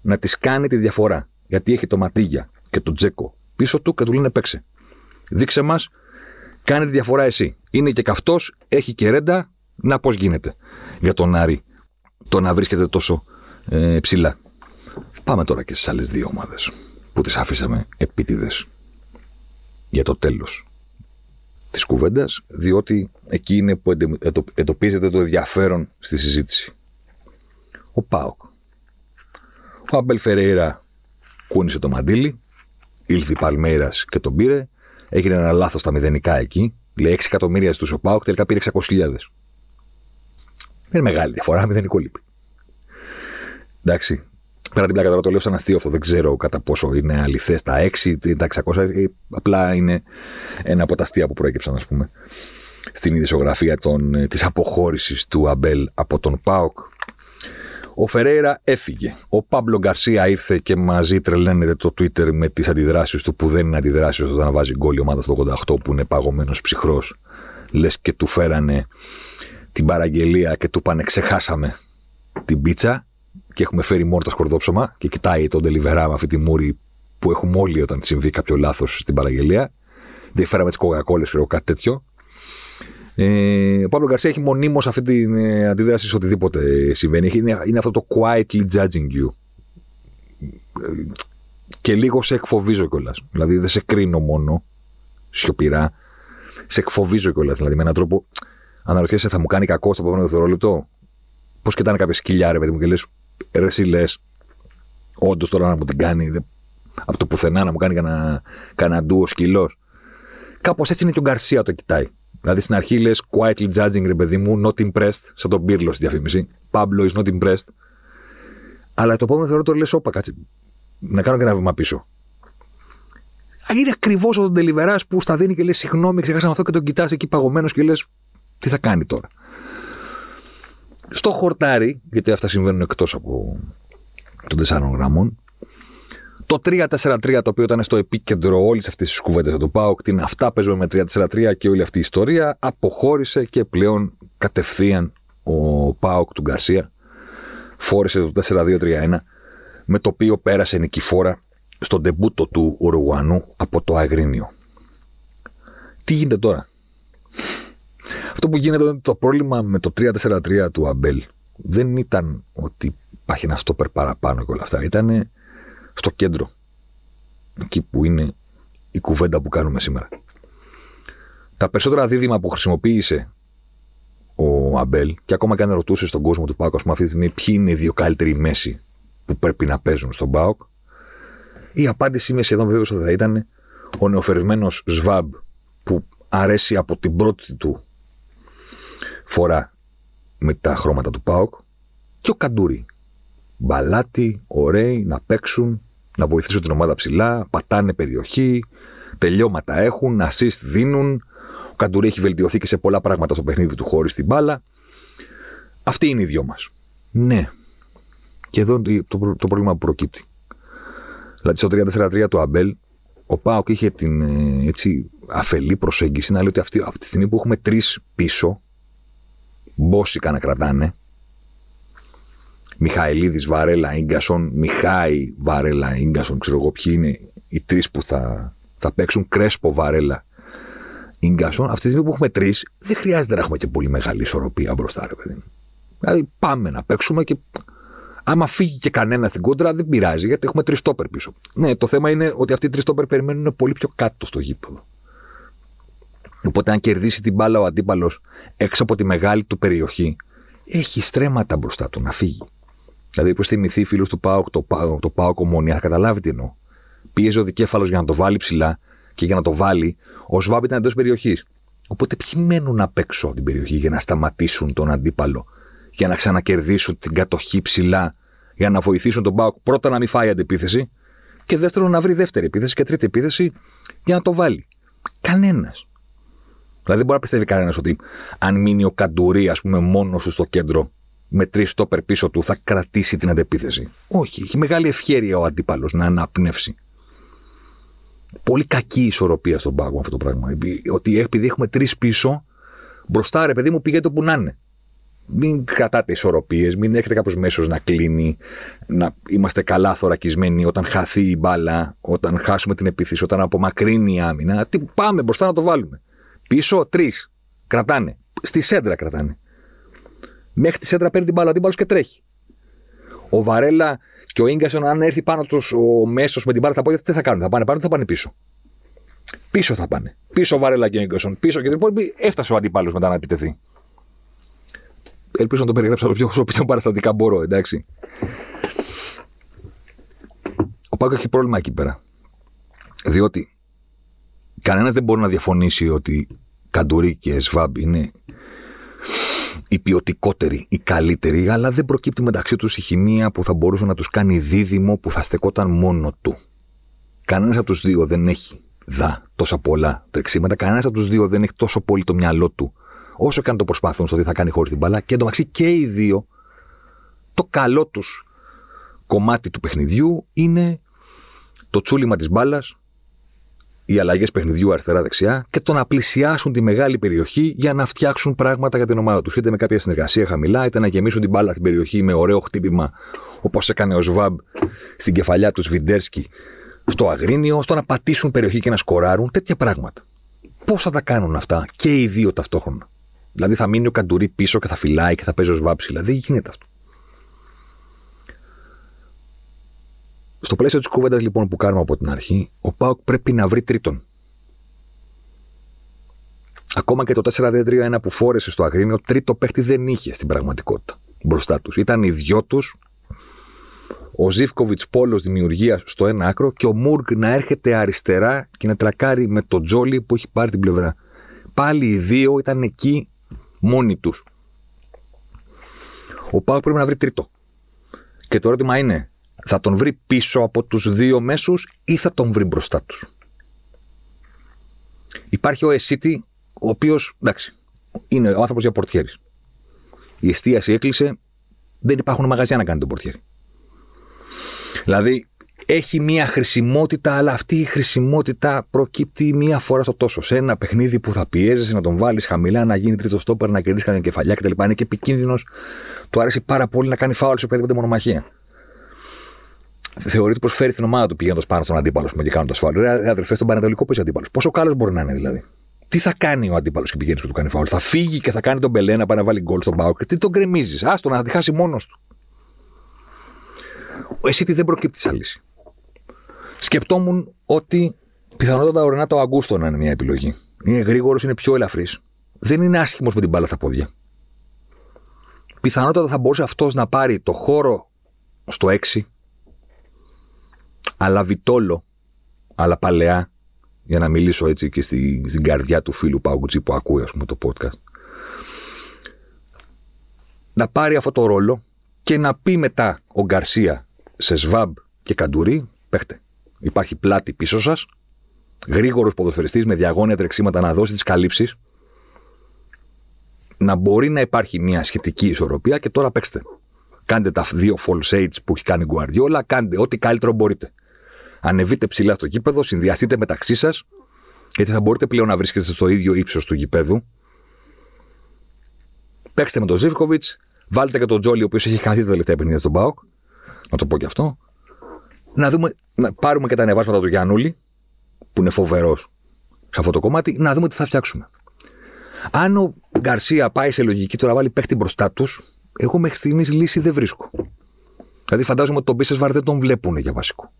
να της κάνει τη διαφορά. Γιατί έχει το Ματίγια και τον Τζέκο πίσω του και του λένε παίξε. Δείξε μας, κάνε τη διαφορά εσύ. Είναι και καυτός, έχει και ρέντα, να πώς γίνεται για τον Άρη το να βρίσκεται τόσο ε, ψηλά. Πάμε τώρα και στις άλλες δύο ομάδες που τις αφήσαμε επίτηδες για το τέλος της κουβέντας, διότι εκεί είναι που εντοπίζεται το ενδιαφέρον στη συζήτηση. Ο Πάοκ. Ο Αμπέλ Φερέιρα κούνησε το μαντίλι, ήλθε η Παλμέρα και τον πήρε. Έγινε ένα λάθος στα μηδενικά εκεί. Λέει 6 εκατομμύρια στους ο Πάοκ, τελικά πήρε 600.000. Δεν είναι μεγάλη διαφορά, μηδενικό λείπει. Εντάξει, Πέρα την πλάκα τώρα το λέω σαν αστείο αυτό. Δεν ξέρω κατά πόσο είναι αληθές τα 6, τα 600. Ε, απλά είναι ένα από τα αστεία που προέκυψαν, ας πούμε, στην ειδησιογραφία ε, της αποχώρησης του Αμπέλ από τον Πάοκ. Ο Φερέιρα έφυγε. Ο Πάμπλο Γκαρσία ήρθε και μαζί τρελαίνεται το Twitter με τις αντιδράσεις του που δεν είναι αντιδράσεις όταν βάζει γκολ η ομάδα στο 88 που είναι παγωμένος ψυχρός. Λες και του φέρανε την παραγγελία και του πάνε ξεχάσαμε την πίτσα και έχουμε φέρει μόρτα σκορδόψωμα και κοιτάει τον Τελιβερά με αυτή τη μούρη που έχουμε όλοι όταν συμβεί κάποιο λάθος στην παραγγελία. Δεν φέραμε τις κοκακόλες ή κάτι τέτοιο. Ε, ο Παύλο Γκαρσία έχει μονίμως αυτή την ε, αντίδραση σε οτιδήποτε συμβαίνει. Είναι, είναι αυτό το quietly judging you. Και λίγο σε εκφοβίζω κιόλας. Δηλαδή δεν σε κρίνω μόνο σιωπηρά. Σε εκφοβίζω κιόλας. Δηλαδή με έναν τρόπο αναρωτιέσαι, θα μου κάνει κακό στο επόμενο δευτερόλεπτο; Πώς κοιτάνε κάποια σκυλιά, ρε παιδί μου, και λες, ρε εσύ λες, όντως τώρα να μου την κάνει, δε, από το πουθενά να μου κάνει κανένα, κανένα ντου ο σκυλός. Κάπως έτσι είναι και ο Γκαρσία το κοιτάει. Δηλαδή στην αρχή λες quietly judging, ρε παιδί μου, not impressed, σαν τον Πύρλο στη διαφήμιση. Pablo is not impressed. Αλλά το επόμενο θεωρώ το λες, όπα κάτσε. Να κάνω και ένα βήμα πίσω. Είναι ακριβώς ο τον Τελιβερά που στα δίνει και λες: Συγγνώμη, ξεχάσαμε αυτό και τον κοιτάς εκεί παγωμένος και λες: Τι θα κάνει τώρα στο χορτάρι, γιατί αυτά συμβαίνουν εκτός από των τεσσάρων γραμμών, το 3-4-3 το οποίο ήταν στο επίκεντρο όλης αυτής της κουβέντας για το ΠΑΟΚ, την αυτά παίζουμε με 3-4-3 και όλη αυτή η ιστορία, αποχώρησε και πλέον κατευθείαν ο ΠΑΟΚ του Γκαρσία φόρησε το 4-2-3-1 με το οποίο πέρασε νικηφόρα στον τεμπούτο του Ουρουγουανού από το Αγρίνιο. Τι γίνεται τώρα; Αυτό που γίνεται είναι το πρόβλημα με το 3-4-3 του Αμπέλ δεν ήταν ότι υπάρχει ένα στόπερ παραπάνω και όλα αυτά. Ήταν στο κέντρο. Εκεί που είναι η κουβέντα που κάνουμε σήμερα. Τα περισσότερα δίδυμα που χρησιμοποίησε ο Αμπέλ και ακόμα και αν ρωτούσε στον κόσμο του Πάουκ, αυτή τη στιγμή, ποιοι είναι οι δύο καλύτεροι μέση που πρέπει να παίζουν στον Πάουκ, η απάντηση είμαι σχεδόν βέβαιος ότι θα ήταν ο νεοφερισμένο Σβάμπ που αρέσει από την πρώτη του φορά με τα χρώματα του ΠΑΟΚ και ο Καντούρη. Μπαλάτι, ωραίοι, να παίξουν, να βοηθήσουν την ομάδα ψηλά, πατάνε περιοχή, τελειώματα έχουν, assist δίνουν. Ο Καντούρη έχει βελτιωθεί και σε πολλά πράγματα στο παιχνίδι του χωρίς την μπάλα. Αυτή είναι οι δυο μας. Ναι. Και εδώ το, το, το πρόβλημα που προκύπτει. Δηλαδή στο 3-4-3 του Αμπέλ, ο Πάοκ είχε την ε, έτσι, αφελή προσέγγιση να λέει ότι αυτή, αυτή τη στιγμή που έχουμε τρεις πίσω, μπόσικα να κρατάνε, Μιχαηλίδης, Βαρέλα, γκασον, Μιχάη, Βαρέλα, γκασον, ξέρω εγώ ποιοι είναι οι τρεις που θα, θα παίξουν, Κρέσπο, Βαρέλα, γκασον. Αυτή τη στιγμή που έχουμε τρεις, δεν χρειάζεται να έχουμε και πολύ μεγάλη ισορροπία μπροστά, ρε παιδί. Δηλαδή πάμε να παίξουμε και άμα φύγει και κανένα στην κόντρα, δεν πειράζει γιατί έχουμε τρεις τόπερ πίσω. Ναι, το θέμα είναι ότι αυτοί οι τρεις τόπερ περιμένουν πολύ πιο κάτω στο γήπεδο. Οπότε, αν κερδίσει την μπάλα ο αντίπαλος έξω από τη μεγάλη του περιοχή, έχει στρέμματα μπροστά του να φύγει. Δηλαδή, πώ θυμηθεί φίλος του Πάοκ, το, Πάοκ, το Πάοκ Ομόνια, θα καταλάβει τι εννοώ. Πίεζε ο δικέφαλος για να το βάλει ψηλά και για να το βάλει, ο Σβάμπ ήταν εντός περιοχής. Οπότε, ποιοι μένουν απ' έξω την περιοχή για να σταματήσουν τον αντίπαλο, για να ξανακερδίσουν την κατοχή ψηλά, για να βοηθήσουν τον Πάοκ πρώτα να μην φάει αντεπίθεση και δεύτερον να βρει δεύτερη επίθεση και τρίτη επίθεση για να το βάλει. Κανένας. Δηλαδή, δεν μπορεί να πιστεύει κανένας ότι αν μείνει ο Καντουρί, ας πούμε, μόνος του στο κέντρο, με τρεις στόπερ πίσω του, θα κρατήσει την αντεπίθεση. Όχι. Έχει μεγάλη ευχαίρεια ο αντίπαλος να αναπνεύσει. Πολύ κακή ισορροπία στον πάγο αυτό το πράγμα. Ότι επειδή έχουμε τρεις πίσω, μπροστά ρε παιδί μου πηγαίνει το που να είναι. Μην κρατάτε ισορροπίες, μην έχετε κάποιο μέσος να κλείνει, να είμαστε καλά θωρακισμένοι όταν χαθεί η μπάλα, όταν χάσουμε την επίθεση, όταν απομακρύνει η άμυνα. Τι, πάμε μπροστά να το βάλουμε. Πίσω τρεις. Κρατάνε. Στη σέντρα κρατάνε. Μέχρι τη σέντρα παίρνει την μπάλα αντίπαλος και τρέχει. Ο Βαρέλα και ο γκασον, αν έρθει πάνω τους ο μέσος με την μπάλα τα πόδια, τι θα κάνουν. Θα πάνε πάνω, θα πάνε πίσω; Πίσω θα πάνε. Πίσω ο Βαρέλα και ο γκασον. Πίσω και την υπόλοιπη. Έφτασε ο αντίπαλος μετά να επιτεθεί. Ελπίζω να το περιγράψω το πιο, όσο πιο παραστατικά μπορώ, εντάξει. Ο Πάκος έχει πρόβλημα εκεί πέρα. Διότι κανένας δεν μπορεί να διαφωνήσει ότι Καντουρί και Σβάμπ είναι οι ποιοτικότεροι, οι καλύτεροι, αλλά δεν προκύπτει μεταξύ τους η χημεία που θα μπορούσε να τους κάνει δίδυμο που θα στεκόταν μόνο του. Κανένας από τους δύο δεν έχει δα τόσα πολλά τρεξίματα, κανένας από τους δύο δεν έχει τόσο πολύ το μυαλό του, όσο και αν το προσπαθούν στο τι θα κάνει χωρίς την μπαλά. Και εντωμεταξύ και οι δύο, το καλό τους κομμάτι του παιχνιδιού είναι το τσούλημα της μπάλας, οι αλλαγές παιχνιδιού αριστερά-δεξιά και το να πλησιάσουν τη μεγάλη περιοχή για να φτιάξουν πράγματα για την ομάδα τους. Είτε με κάποια συνεργασία χαμηλά, είτε να γεμίσουν την μπάλα στην περιοχή με ωραίο χτύπημα, όπως έκανε ο Σβάμπ στην κεφαλιά του Σβιντέρσκι στο Αγρίνιο, στο να πατήσουν περιοχή και να σκοράρουν. Τέτοια πράγματα. Πώς θα τα κάνουν αυτά και οι δύο ταυτόχρονα; Δηλαδή θα μείνει ο Καντουρί πίσω και θα φυλάει και θα παίζει ο Σβάμπ ψηλά. Δεν γίνεται αυτό. Στο πλαίσιο της κουβέντας λοιπόν που κάνουμε από την αρχή, ο Πάοκ πρέπει να βρει τρίτον. Ακόμα και το 4-2-3-1 που φόρεσε στο Αγρίνιο, τρίτο παίχτη δεν είχε στην πραγματικότητα μπροστά τους. Ήταν οι δυο τους, ο Ζήφκοβιτς πόλος δημιουργίας στο ένα άκρο και ο Μούργκ να έρχεται αριστερά και να τρακάρει με τον Τζόλι που έχει πάρει την πλευρά. Πάλι οι δύο ήταν εκεί μόνοι τους. Ο Πάοκ πρέπει να βρει τρίτο. Και το ερώτημα είναι, θα τον βρει πίσω από τους δύο μέσους ή θα τον βρει μπροστά τους; Υπάρχει ο Εσίτη, ο οποίος, εντάξει, είναι ο άνθρωπος για πορτιέρης. Η εστίαση έκλεισε, δεν υπάρχουν μαγαζιά να κάνει τον πορτιέρη. Δηλαδή, έχει μία χρησιμότητα, αλλά αυτή η χρησιμότητα προκύπτει μία φορά στο τόσο. Σε ένα παιχνίδι που θα πιέζεσαι να τον βάλεις χαμηλά, να γίνει τρίτο στόπερ, να κερδίσεις κανένα κεφαλιά κτλ. Είναι και επικίνδυνος. Του άρεσε πάρα πολύ να κάνει φάουλ σε οποιαδήποτε μονομαχία θεωρείται πω φέρει την ομάδα του πηγαίνοντας πάνω στον αντίπαλο με και κάνοντας φάουλ. Ρε αδερφέ, στον Πανετολικό πέσει αντίπαλος. Πόσο καλός μπορεί να είναι δηλαδή; Τι θα κάνει ο αντίπαλος και πηγαίνει και του κάνει φάουλ; Θα φύγει και θα κάνει τον Μπελέ να πάει να βάλει γκολ στον Πάο. Τι τον γκρεμίζεις; Άστο να τη χάσει μόνος του. Εσύ τι δεν προκύπτει σαν λύση. Σκεπτόμουν ότι πιθανότατα ο Ρενάτο Αγκούστο να είναι μια επιλογή. Είναι γρήγορος, είναι πιο ελαφρύς. Δεν είναι άσχημος με την μπάλα στα πόδια. Πιθανότατα θα μπορούσε αυτός να πάρει το χώρο στο 6 αλλά Βιτόλο, αλλά παλαιά, για να μιλήσω έτσι και στη, στην καρδιά του φίλου Παγκουτσί που ακούει, ας πούμε, το podcast. Να πάρει αυτό το ρόλο και να πει μετά ο Γκαρσία σε Σβάμπ και Καντουρί, παίχτε. Υπάρχει πλάτη πίσω σας, γρήγορος ποδοσφαιριστής με διαγώνια τρεξίματα να δώσει τις καλύψεις, να μπορεί να υπάρχει μια σχετική ισορροπία και τώρα παίξτε. Κάντε τα δύο false aids που έχει κάνει η Guardiola, κάντε ό,τι καλύτερο μπορείτε. Ανεβείτε ψηλά στο γήπεδο, συνδυαστείτε μεταξύ σας, γιατί θα μπορείτε πλέον να βρίσκεστε στο ίδιο ύψος του γηπέδου. Παίξτε με τον Ζήφκοβιτς, βάλτε και τον Τζόλι, ο οποίος έχει χαθεί τα τελευταία παιχνίδια στον Μπάουκ. Να το πω και αυτό. Να, δούμε, να πάρουμε και τα ανεβάσματα του Γιάννουλη, που είναι φοβερός σε αυτό το κομμάτι, να δούμε τι θα φτιάξουμε. Αν ο Γκαρσία πάει σε λογική τώρα βάλει παίχτη μπροστά τους, εγώ μέχρι στιγμής λύση δεν βρίσκω. Δηλαδή φαντάζομαι ότι τον Μπίσεσβαρ δεν τον βλέπουν για βασικό.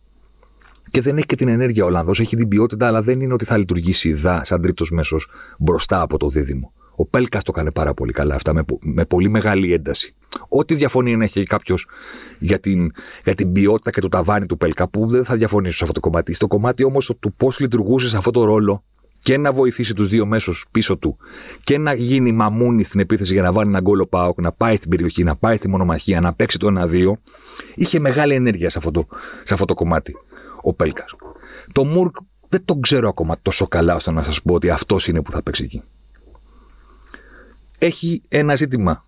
Και δεν έχει και την ενέργεια ο Ολλανδός, έχει την ποιότητα, αλλά δεν είναι ότι θα λειτουργήσει δά σαν τρίτος μέσος μπροστά από το δίδυμο. Ο Πέλκας το κάνει πάρα πολύ καλά αυτά, με, με πολύ μεγάλη ένταση. Ό,τι διαφωνεί να έχει κάποιος για την, για την ποιότητα και το ταβάνι του Πέλκα, που δεν θα διαφωνήσω σε αυτό το κομμάτι. Στο κομμάτι όμως του πώς λειτουργούσε σε αυτό το ρόλο και να βοηθήσει τους δύο μέσους πίσω του και να γίνει μαμούνι στην επίθεση για να βάλει ένα γκολ ο Πάοκ, να πάει στην περιοχή, να πάει στη μονομαχία, να παίξει το 1-2. Είχε μεγάλη ενέργεια σε αυτό το, σε αυτό το κομμάτι ο Πέλκας. Το Μουρκ δεν τον ξέρω ακόμα τόσο καλά ώστε να σας πω ότι αυτός είναι που θα παίξει εκεί. Έχει ένα ζήτημα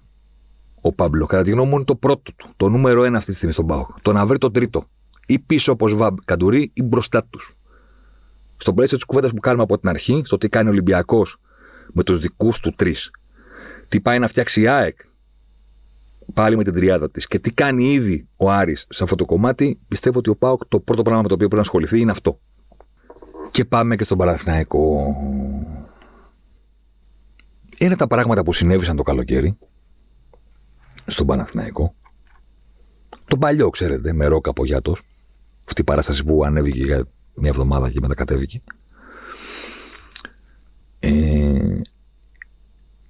ο Πάμπλο. Κατά τη γνώμη μου είναι το πρώτο του. Το νούμερο ένα αυτή τη στιγμή στον Πάοκ. Το να βρει το τρίτο. Ή πίσω όπως Βαμπ Καντουρί ή μπροστά τους στο πλαίσιο της κουβέντας που κάνουμε από την αρχή, στο τι κάνει ο Ολυμπιακός με τους δικούς του τρεις, τι πάει να φτιάξει η ΑΕΚ πάλι με την τριάδα της και τι κάνει ήδη ο Άρης σε αυτό το κομμάτι, πιστεύω ότι ο Πάοκ το πρώτο πράγμα με το οποίο πρέπει να ασχοληθεί είναι αυτό. Και πάμε και στον Παναθηναϊκό. Είναι τα πράγματα που συνέβησαν το καλοκαίρι στον Παναθηναϊκό. Τον παλιό, ξέρετε, με ρόκα από γιάτος. Αυτή η παράσταση που ανέβηκε για μια εβδομάδα και μετά κατέβηκε. Ε,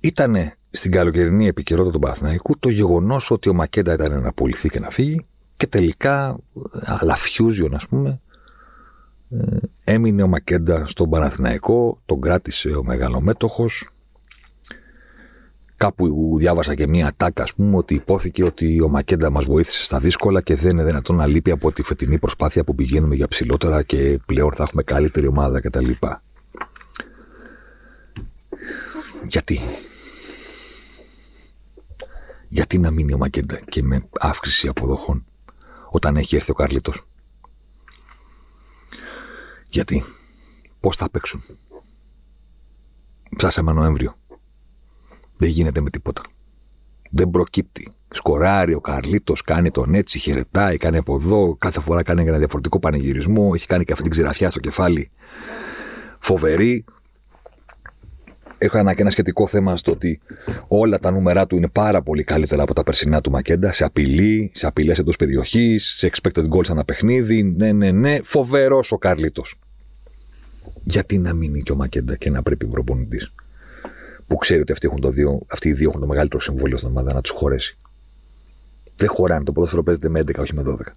ήταν στην καλοκαιρινή επικαιρότητα του Παναθηναϊκού το γεγονός ότι ο Μακέντα ήταν να πουληθεί και να φύγει και τελικά, αλλά fusion ας πούμε, ε, έμεινε ο Μακέντα στον Παναθηναϊκό, τον κράτησε ο μεγαλομέτωχος Κάπου διάβασα και μία τάκα, ας πούμε, ότι υπόθηκε ότι ο Μακέντα μας βοήθησε στα δύσκολα και δεν είναι δυνατόν να λείπει από τη φετινή προσπάθεια που πηγαίνουμε για ψηλότερα και πλέον θα έχουμε καλύτερη ομάδα κτλ. Γιατί; Γιατί να μείνει ο Μακέντα και με αύξηση αποδοχών όταν έχει έρθει ο Καρλίτος; Γιατί; Πώς θα παίξουν; Ψάσαμε Νοέμβριο. Δεν γίνεται με τίποτα. Δεν προκύπτει. Σκοράρει ο Καρλίτος, κάνει τον έτσι, χαιρετάει, κάνει από εδώ. Κάθε φορά κάνει ένα διαφορετικό πανηγυρισμό. Έχει κάνει και αυτή την ξηραφιά στο κεφάλι. Φοβερή. Έχω ένα και ένα σχετικό θέμα στο ότι όλα τα νούμερά του είναι πάρα πολύ καλύτερα από τα περσινά του Μακέντα. Σε απειλή, σε απειλές εντός περιοχής, σε expected goals ένα παιχνίδι. Ναι, ναι, ναι. Φοβερός ο Καρλίτος. Γιατί να μείνει και ο Μακέντα και να πρέπει προπονητής που ξέρει ότι αυτοί, έχουν το δύο, αυτοί οι δύο έχουν το μεγαλύτερο συμβόλαιο στην ομάδα να τους χωρέσει. Δεν χωράνε. Το ποδόσφαιρο παίζεται με 11, όχι με 12.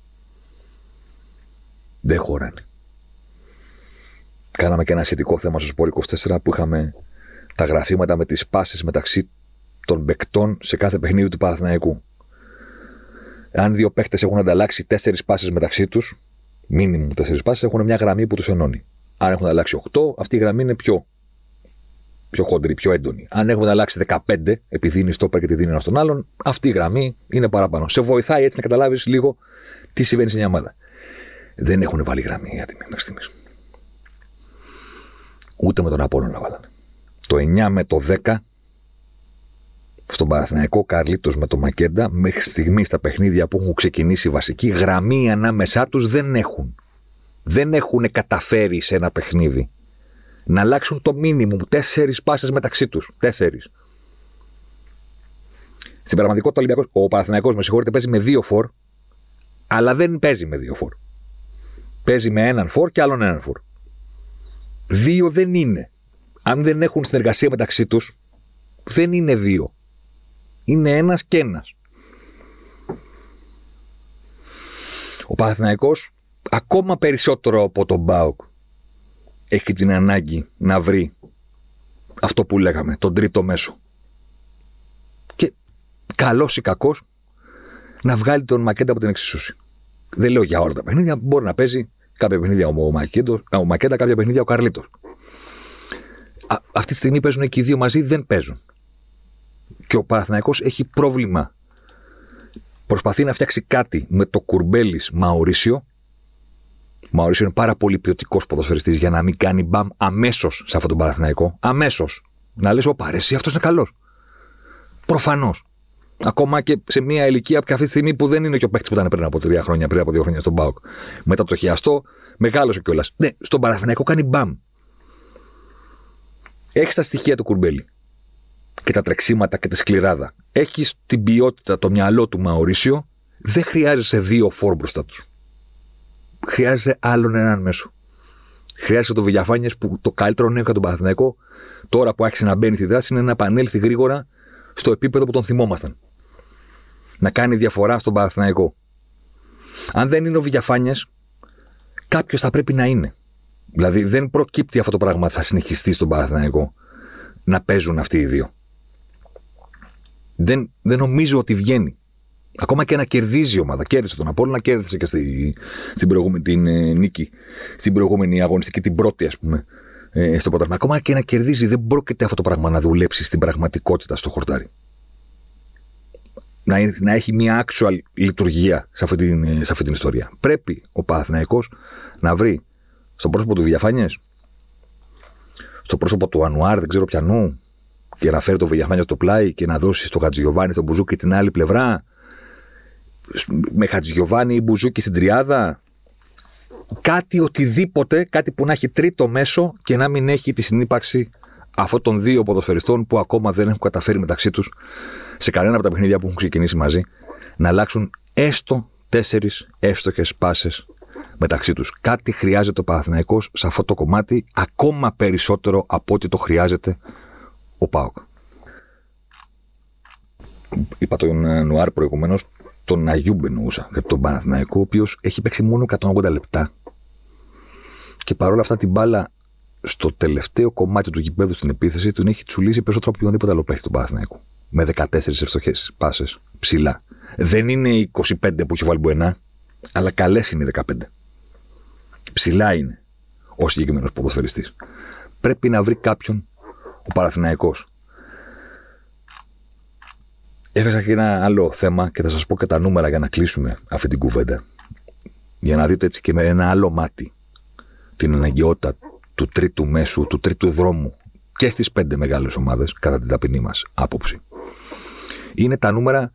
Δεν χωράνε. Κάναμε και ένα σχετικό θέμα στο Σπόρ 24 που είχαμε τα γραφήματα με τις πάσει μεταξύ των παικτών σε κάθε παιχνίδι του Παναθηναϊκού. Αν δύο παίχτες έχουν ανταλλάξει τέσσερις πάσει μεταξύ τους, μήνυμου τέσσερις πάσει, έχουν μια γραμμή που τους ενώνει. Αν έχουν ανταλλάξει 8, αυτή η γραμμή είναι πιο πιο χοντρή, πιο έντονη. Αν έχουμε αλλάξει 15, επειδή είναι στόπερ και τη δίνει ένας στον άλλον, αυτή η γραμμή είναι παραπάνω. Σε βοηθάει έτσι να καταλάβεις λίγο τι συμβαίνει σε μια ομάδα. Δεν έχουν βάλει γραμμή για την μέχρι στιγμής. Ούτε με τον Απόλυτο να βάλανε. Το 9 με το 10 στον Παναθηναϊκό Καρλίτο με το Μακέντα, μέχρι στιγμής στα παιχνίδια που έχουν ξεκινήσει βασική, γραμμή ανάμεσά τους δεν έχουν. Δεν έχουν καταφέρει σε ένα παιχνίδι να αλλάξουν το μήνυμο. Τέσσερις πάσες μεταξύ τους. Τέσσερις. Στην πραγματικότητα, ο, Ολυμπιακός, ο Παναθηναϊκός, με συγχωρείτε, παίζει με δύο φορ, αλλά δεν παίζει με δύο φορ. Παίζει με έναν φορ και άλλον έναν φορ. Δύο δεν είναι. Αν δεν έχουν συνεργασία μεταξύ τους, δεν είναι δύο. Είναι ένας και ένας. Ο Παναθηναϊκός ακόμα περισσότερο από τον Μπάουκ έχει την ανάγκη να βρει αυτό που λέγαμε, τον τρίτο μέσο. Και καλός ή κακός να βγάλει τον Μακέντα από την εξισούση. Δεν λέω για όλα τα παιχνίδια, μπορεί να παίζει κάποια παιχνίδια ο, Μακέντο, ο Μακέντα, κάποια παιχνίδια ο Καρλίτο. Αυτή τη στιγμή παίζουν και οι δύο μαζί, δεν παίζουν. Και ο Παναθηναϊκός έχει πρόβλημα. Προσπαθεί να φτιάξει κάτι με το κουρμπέλης Μαωρίσιο. Μαωρίσιο είναι πάρα πολύ ποιοτικός ποδοσφαιριστής για να μην κάνει μπαμ αμέσως σε αυτόν τον Παναθηναϊκό. Αμέσως. Να λες: Ο παρέσει, αυτός είναι καλός. Προφανώς. Ακόμα και σε μια ηλικία που αυτή τη στιγμή που δεν είναι και ο παίκτης που ήταν πριν από τρία χρόνια, πριν από δύο χρόνια στον Μπάουκ. Μετά το χιαστό, μεγάλωσε κιόλας. Ναι, στον Παναθηναϊκό κάνει μπαμ. Έχεις τα στοιχεία του κουρμπέλι και τα τρεξίματα και τη σκληράδα. Έχεις την ποιότητα, το μυαλό του Μαωρίσιο. Δεν χρειάζεσαι δύο φόρ μπροστά τους. Χρειάζεσαι άλλον έναν μέσο. Χρειάζεσαι το Βηγιαφάνιε που το καλύτερο νέο για τον Παναθηναϊκό, τώρα που άρχισε να μπαίνει στη δράση, είναι να επανέλθει γρήγορα στο επίπεδο που τον θυμόμασταν. Να κάνει διαφορά στον Παναθηναϊκό. Αν δεν είναι ο Βηγιαφάνιε, κάποιος θα πρέπει να είναι. Δηλαδή δεν προκύπτει αυτό το πράγμα, θα συνεχιστεί στον Παναθηναϊκό να παίζουν αυτοί οι δύο. Δεν, δεν νομίζω ότι βγαίνει. Ακόμα και να κερδίζει η ομάδα. Κέρδισε τον Απόλλωνα, κέρδισε και στη, στην προηγούμενη την, ε, νίκη, στην προηγούμενη αγωνιστική, την πρώτη, ας πούμε, ε, στο ποτάμι. Ακόμα και να κερδίζει, δεν πρόκειται αυτό το πράγμα να δουλέψει στην πραγματικότητα στο χορτάρι. Να, να έχει μια actual λειτουργία σε αυτή, την, ε, σε αυτή την ιστορία. Πρέπει ο Παναθηναϊκός να βρει στο πρόσωπο του Βιαφάνιες, στο πρόσωπο του Ανουάρ, δεν ξέρω πιανού, και να φέρει το Βηγιαφάνιο στο πλάι και να δώσει στο Χατζηγιοβάνι στον Μπουζούκι την άλλη πλευρά. Με Χατζηγιοβάνι ή Μπουζούκι στην τριάδα. Κάτι οτιδήποτε, κάτι που να έχει τρίτο μέσο και να μην έχει τη συνύπαρξη αυτών των δύο ποδοσφαιριστών που ακόμα δεν έχουν καταφέρει μεταξύ τους σε κανένα από τα παιχνίδια που έχουν ξεκινήσει μαζί να αλλάξουν έστω τέσσερις εύστοχες πάσες μεταξύ τους. Κάτι χρειάζεται ο Παναθηναϊκός σε αυτό το κομμάτι ακόμα περισσότερο από ό,τι το χρειάζεται ο Πάοκ. Είπα τον ε, Νουάρ προηγουμένως, τον Αγιούμπ εννοούσα, για τον Παναθηναϊκό, ο οποίος έχει παίξει μόνο 180 λεπτά. Και παρόλα αυτά την μπάλα στο τελευταίο κομμάτι του γηπέδου στην επίθεση τον έχει τσουλήσει περισσότερο από οποιονδήποτε άλλο παίχτη του Παναθηναϊκού. Με 14 ευστοχές πάσες ψηλά. Δεν είναι 25 που έχει βάλει Μπουενά, αλλά καλές είναι 15. Ψηλά είναι ο συγκεκριμένος ποδοσφαιριστής. Πρέπει να βρει κάποιον ο Παραθυναϊκός. Έφεσα και ένα άλλο θέμα και θα σας πω και τα νούμερα για να κλείσουμε αυτή την κουβέντα. Για να δείτε έτσι και με ένα άλλο μάτι την αναγκαιότητα του τρίτου μέσου, του τρίτου δρόμου και στις πέντε μεγάλες ομάδες κατά την ταπεινή μας άποψη. Είναι τα νούμερα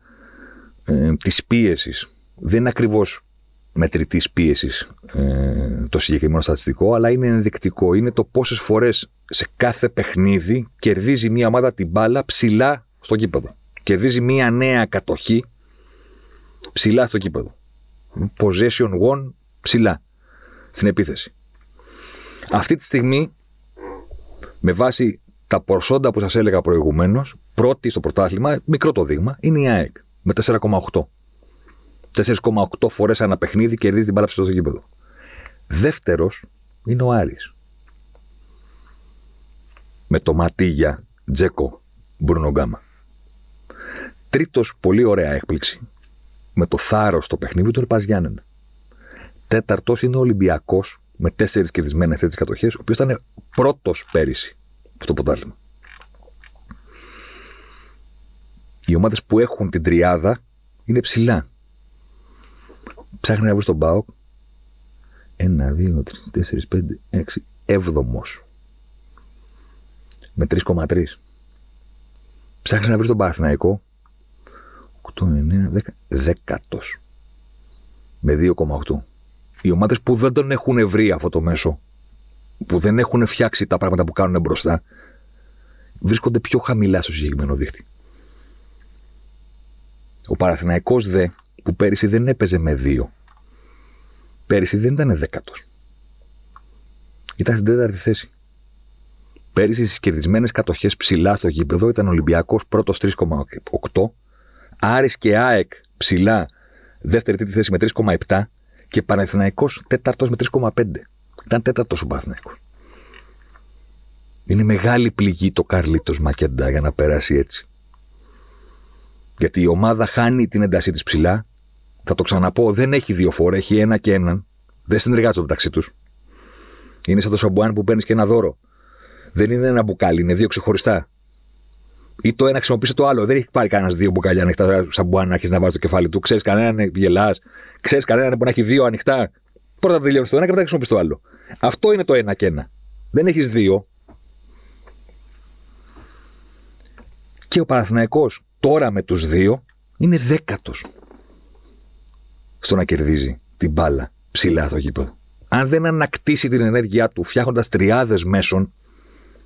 ε, της πίεσης. Δεν είναι ακριβώς μετρητής πίεσης ε, το συγκεκριμένο στατιστικό, αλλά είναι ενδεικτικό. Είναι το πόσες φορές σε κάθε παιχνίδι κερδίζει μια ομάδα την μπάλα ψηλά στο κήπεδο. Κερδίζει μια νέα κατοχή ψηλά στο κήπεδο. Possession one ψηλά στην επίθεση. Αυτή τη στιγμή, με βάση τα ποσόντα που σας έλεγα προηγουμένως, πρώτη στο πρωτάθλημα, μικρό το δείγμα, είναι η ΑΕΚ με 4,8. 4,8 φορές ένα παιχνίδι κερδίζει την μπάλα στο γήπεδο. Δεύτερος είναι ο Άρης. Με το Ματίγια, Τζέκο, Μπρουνο Γκάμα. Τρίτος, πολύ ωραία έκπληξη. Με το θάρρος στο παιχνίδι του Ερπα Γιάννενα. Τέταρτος είναι ο Ολυμπιακός με τέσσερις κερδισμένες τέτοιες κατοχές, ο οποίος ήταν πρώτος πέρυσι στο ποτάλημα. Οι ομάδες που έχουν την τριάδα είναι ψηλά. Ψάχνει να βρει τον Μπάουκ. Ένα, δύο, τρεις, τέσσερις, πέντε, έξι. Έβδομος. Με 3,3. Ψάχνει να βρει τον Παναθηναϊκό. 8, 9, 10. Δέκατος. Με 2,8. Οι ομάδες που δεν τον έχουν βρει αυτό το μέσο, που δεν έχουν φτιάξει τα πράγματα που κάνουν μπροστά, βρίσκονται πιο χαμηλά στο συγκεκριμένο δίχτυ. Ο Παραθυναϊκός δε που πέρυσι δεν έπαιζε με δύο. Πέρυσι δεν ήταν δέκατος. Ήταν στην τέταρτη θέση. Πέρυσι στις κερδισμένες κατοχές ψηλά στο γήπεδο ήταν Ολυμπιακός πρώτος 3,8. Άρης και ΑΕΚ ψηλά δεύτερη τρίτη θέση με 3,7 και Παναθηναϊκός τέταρτος με 3,5. Ήταν τέταρτος ο Παναθηναϊκός. Είναι μεγάλη πληγή το Καρλίτος Μακέντα για να περάσει έτσι. Γιατί η ομάδα χάνει την έντασή της ψηλά. Θα το ξαναπώ, δεν έχει δύο φορέ, έχει ένα και έναν. Δεν συνεργάζονται μεταξύ τους. Είναι σαν το σαμπουάν που παίρνεις και ένα δώρο. Δεν είναι ένα μπουκάλι, είναι δύο ξεχωριστά. Ή το ένα χρησιμοποιήσει το άλλο. Δεν έχει πάρει κανένας δύο μπουκάλια ανοιχτά σαμπουάν να έχεις να βάζεις το κεφάλι του. Ξέρεις κανέναν γελάς. Ξέρεις κανέναν που να έχει δύο ανοιχτά. Πρώτα τελειώνεις το ένα και μετά χρησιμοποιείς το άλλο. Αυτό είναι το ένα και ένα. Δεν έχεις δύο. Και ο Παναθηναϊκός τώρα με τους δύο είναι δέκατος στο να κερδίζει την μπάλα ψηλά στο γήπεδο. Αν δεν ανακτήσει την ενέργειά του φτιάχνοντας τριάδες μέσων,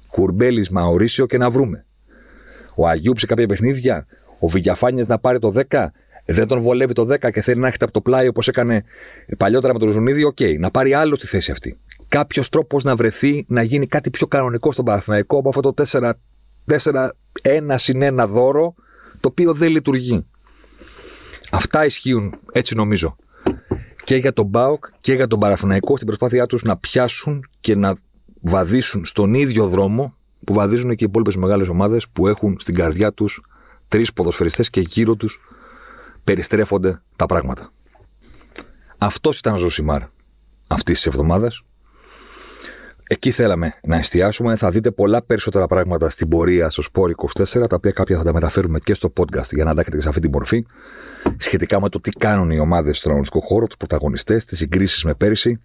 Κουρμπέλης Μαουρίσιο και να βρούμε. Ο Αγιούπ σε κάποια παιχνίδια, ο Βιγιαφάνιες να πάρει το 10, δεν τον βολεύει το 10 και θέλει να έρχεται από το πλάι όπως έκανε παλιότερα με τον Ουζουνίδη, OK, okay, να πάρει άλλο στη θέση αυτή. Κάποιος τρόπος να βρεθεί να γίνει κάτι πιο κανονικό στον Παναθηναϊκό από αυτό το 4-1 συν 1 δώρο το οποίο δεν λειτουργεί. Αυτά ισχύουν, έτσι νομίζω, και για τον ΠΑΟΚ και για τον Παναθηναϊκό στην προσπάθειά τους να πιάσουν και να βαδίσουν στον ίδιο δρόμο που βαδίζουν και οι υπόλοιπες μεγάλες ομάδες που έχουν στην καρδιά τους τρεις ποδοσφαιριστές και γύρω τους περιστρέφονται τα πράγματα. Αυτός ήταν ο Ζωσιμάρ αυτής της εβδομάδας. Εκεί θέλαμε να εστιάσουμε. Θα δείτε πολλά περισσότερα πράγματα στην πορεία στο Σπόρ 24, τα οποία κάποια θα τα μεταφέρουμε και στο podcast για να τα έχετε σε αυτή την μορφή. Σχετικά με το τι κάνουν οι ομάδες στον αγωνιστικό χώρο, τους πρωταγωνιστές, τις συγκρίσεις με πέρυσι.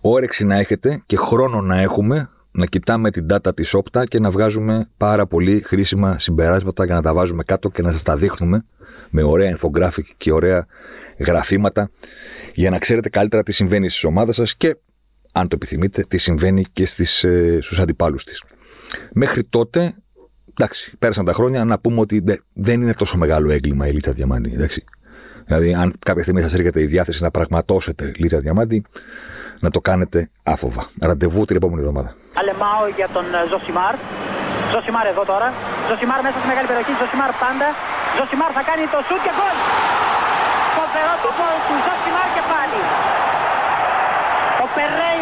Όρεξη να έχετε και χρόνο να έχουμε να κοιτάμε την data της όπτα και να βγάζουμε πάρα πολύ χρήσιμα συμπεράσματα για να τα βάζουμε κάτω και να σας τα δείχνουμε με ωραία infographic και ωραία γραφήματα για να ξέρετε καλύτερα τι συμβαίνει στις ομάδες σας και αν το επιθυμείτε, τι συμβαίνει και στις, ε, στους αντιπάλους της. Μέχρι τότε, εντάξει, πέρασαν τα χρόνια, να πούμε ότι δεν είναι τόσο μεγάλο έγκλημα η Λίτσα Διαμάντη, εντάξει. Δηλαδή, αν κάποια στιγμή σας έρχεται η διάθεση να πραγματώσετε Λίτσα Διαμάντη, να το κάνετε άφοβα. Ραντεβού την επόμενη εβδομάδα. Αλεμάο για τον ε, Ζοσιμάρ. Ζοσιμάρ εδώ τώρα. Ζοσιμάρ μέσα στη μεγάλη περιοχή. Ζοσιμάρ πάντα. Ζοσιμάρ θα κάνει το σουτ και γκολ. Φοβερό το γκολ του Ζοσιμάρ και πάλι. Ο Περέιρα